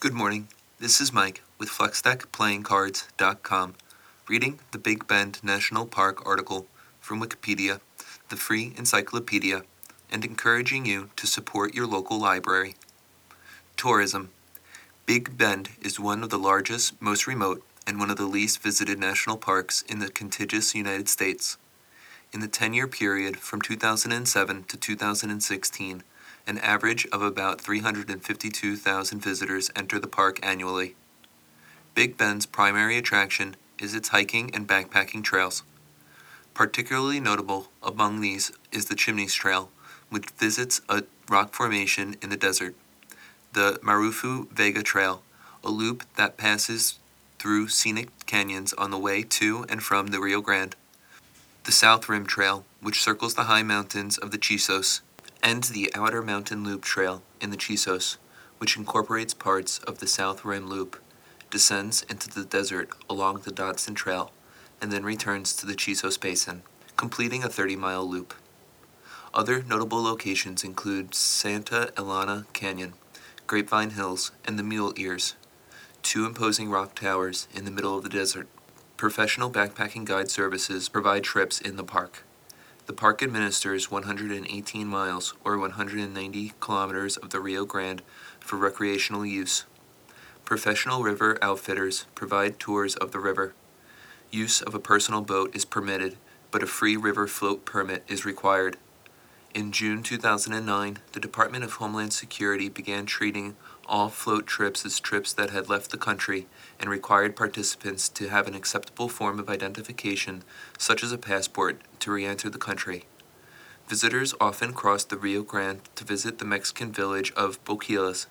Good morning. This is Mike with FlexDeckPlayingCards.com, reading the Big Bend National Park article from Wikipedia, the free encyclopedia, and encouraging you to support your local library. Tourism. Big Bend is one of the largest, most remote, and one of the least visited national parks in the contiguous United States. In the 10 year period from 2007 to 2016, an average of about 352,000 visitors enter the park annually. Big Bend's primary attraction is its hiking and backpacking trails. Particularly notable among these is the Chimneys Trail, which visits a rock formation in the desert, the Marufo Vega Trail, a loop that passes through scenic canyons on the way to and from the Rio Grande, the South Rim Trail, which circles the high mountains of the Chisos, and the Outer Mountain Loop Trail in the Chisos, which incorporates parts of the South Rim Loop, descends into the desert along the Dodson Trail, and then returns to the Chisos Basin, completing a 30 mile loop. Other notable locations include Santa Elena Canyon, Grapevine Hills, and the Mule Ears, two imposing rock towers in the middle of the desert. Professional backpacking guide services provide trips in the park. The park administers 118 miles, or 190 kilometers, of the Rio Grande for recreational use. Professional river outfitters provide tours of the river. Use of a personal boat is permitted, but a free river float permit is required. In June 2009, the Department of Homeland Security began treating all float trips as trips that had left the country and required participants to have an acceptable form of identification, such as a passport, to re enter the country. Visitors often crossed the Rio Grande to visit the Mexican village of Boquillas.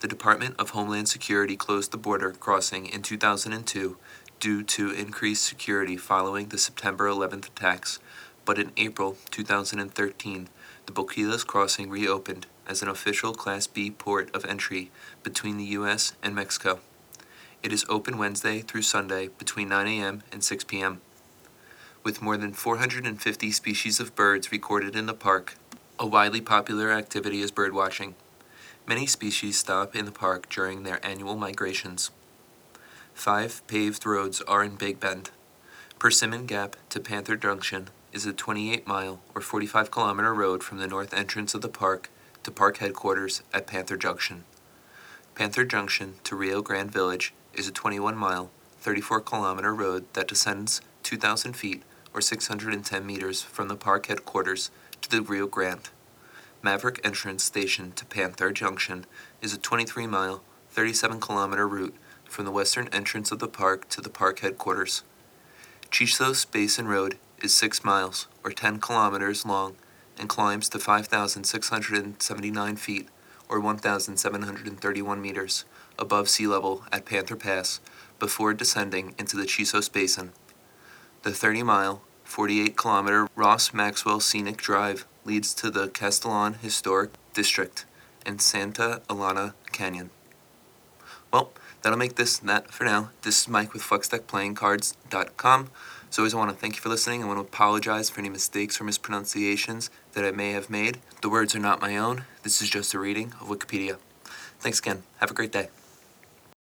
The Department of Homeland Security closed the border crossing in 2002 due to increased security following the September 11th attacks, but in April 2013, the Boquillas crossing reopened as an official Class B port of entry between the U.S. and Mexico. It is open Wednesday through Sunday between 9 a.m. and 6 p.m. With more than 450 species of birds recorded in the park, a widely popular activity is birdwatching. Many species stop in the park during their annual migrations. Five paved roads are in Big Bend. Persimmon Gap to Panther Junction is a 28 mile or 45 kilometer road from the north entrance of the park to park headquarters at Panther Junction. Panther Junction to Rio Grande Village is a 21 mile, 34 kilometer road that descends 2,000 feet or 610 meters from the park headquarters to the Rio Grande. Maverick Entrance Station to Panther Junction is a 23 mile, 37 kilometer route from the western entrance of the park to the park headquarters. Chisos Basin Road is 6 miles, or 10 kilometers long, and climbs to 5,679 feet, or 1,731 meters, above sea level at Panther Pass before descending into the Chisos Basin. The 30 mile, 48 kilometer Ross Maxwell Scenic Drive leads to the Castolon Historic District and Santa Elena Canyon. Well, that'll make this and that for now. This is Mike with FlexDeckPlayingCards.com. As always, I want to thank you for listening. I want to apologize for any mistakes or mispronunciations that I may have made. The words are not my own. This is just a reading of Wikipedia. Thanks again. Have a great day.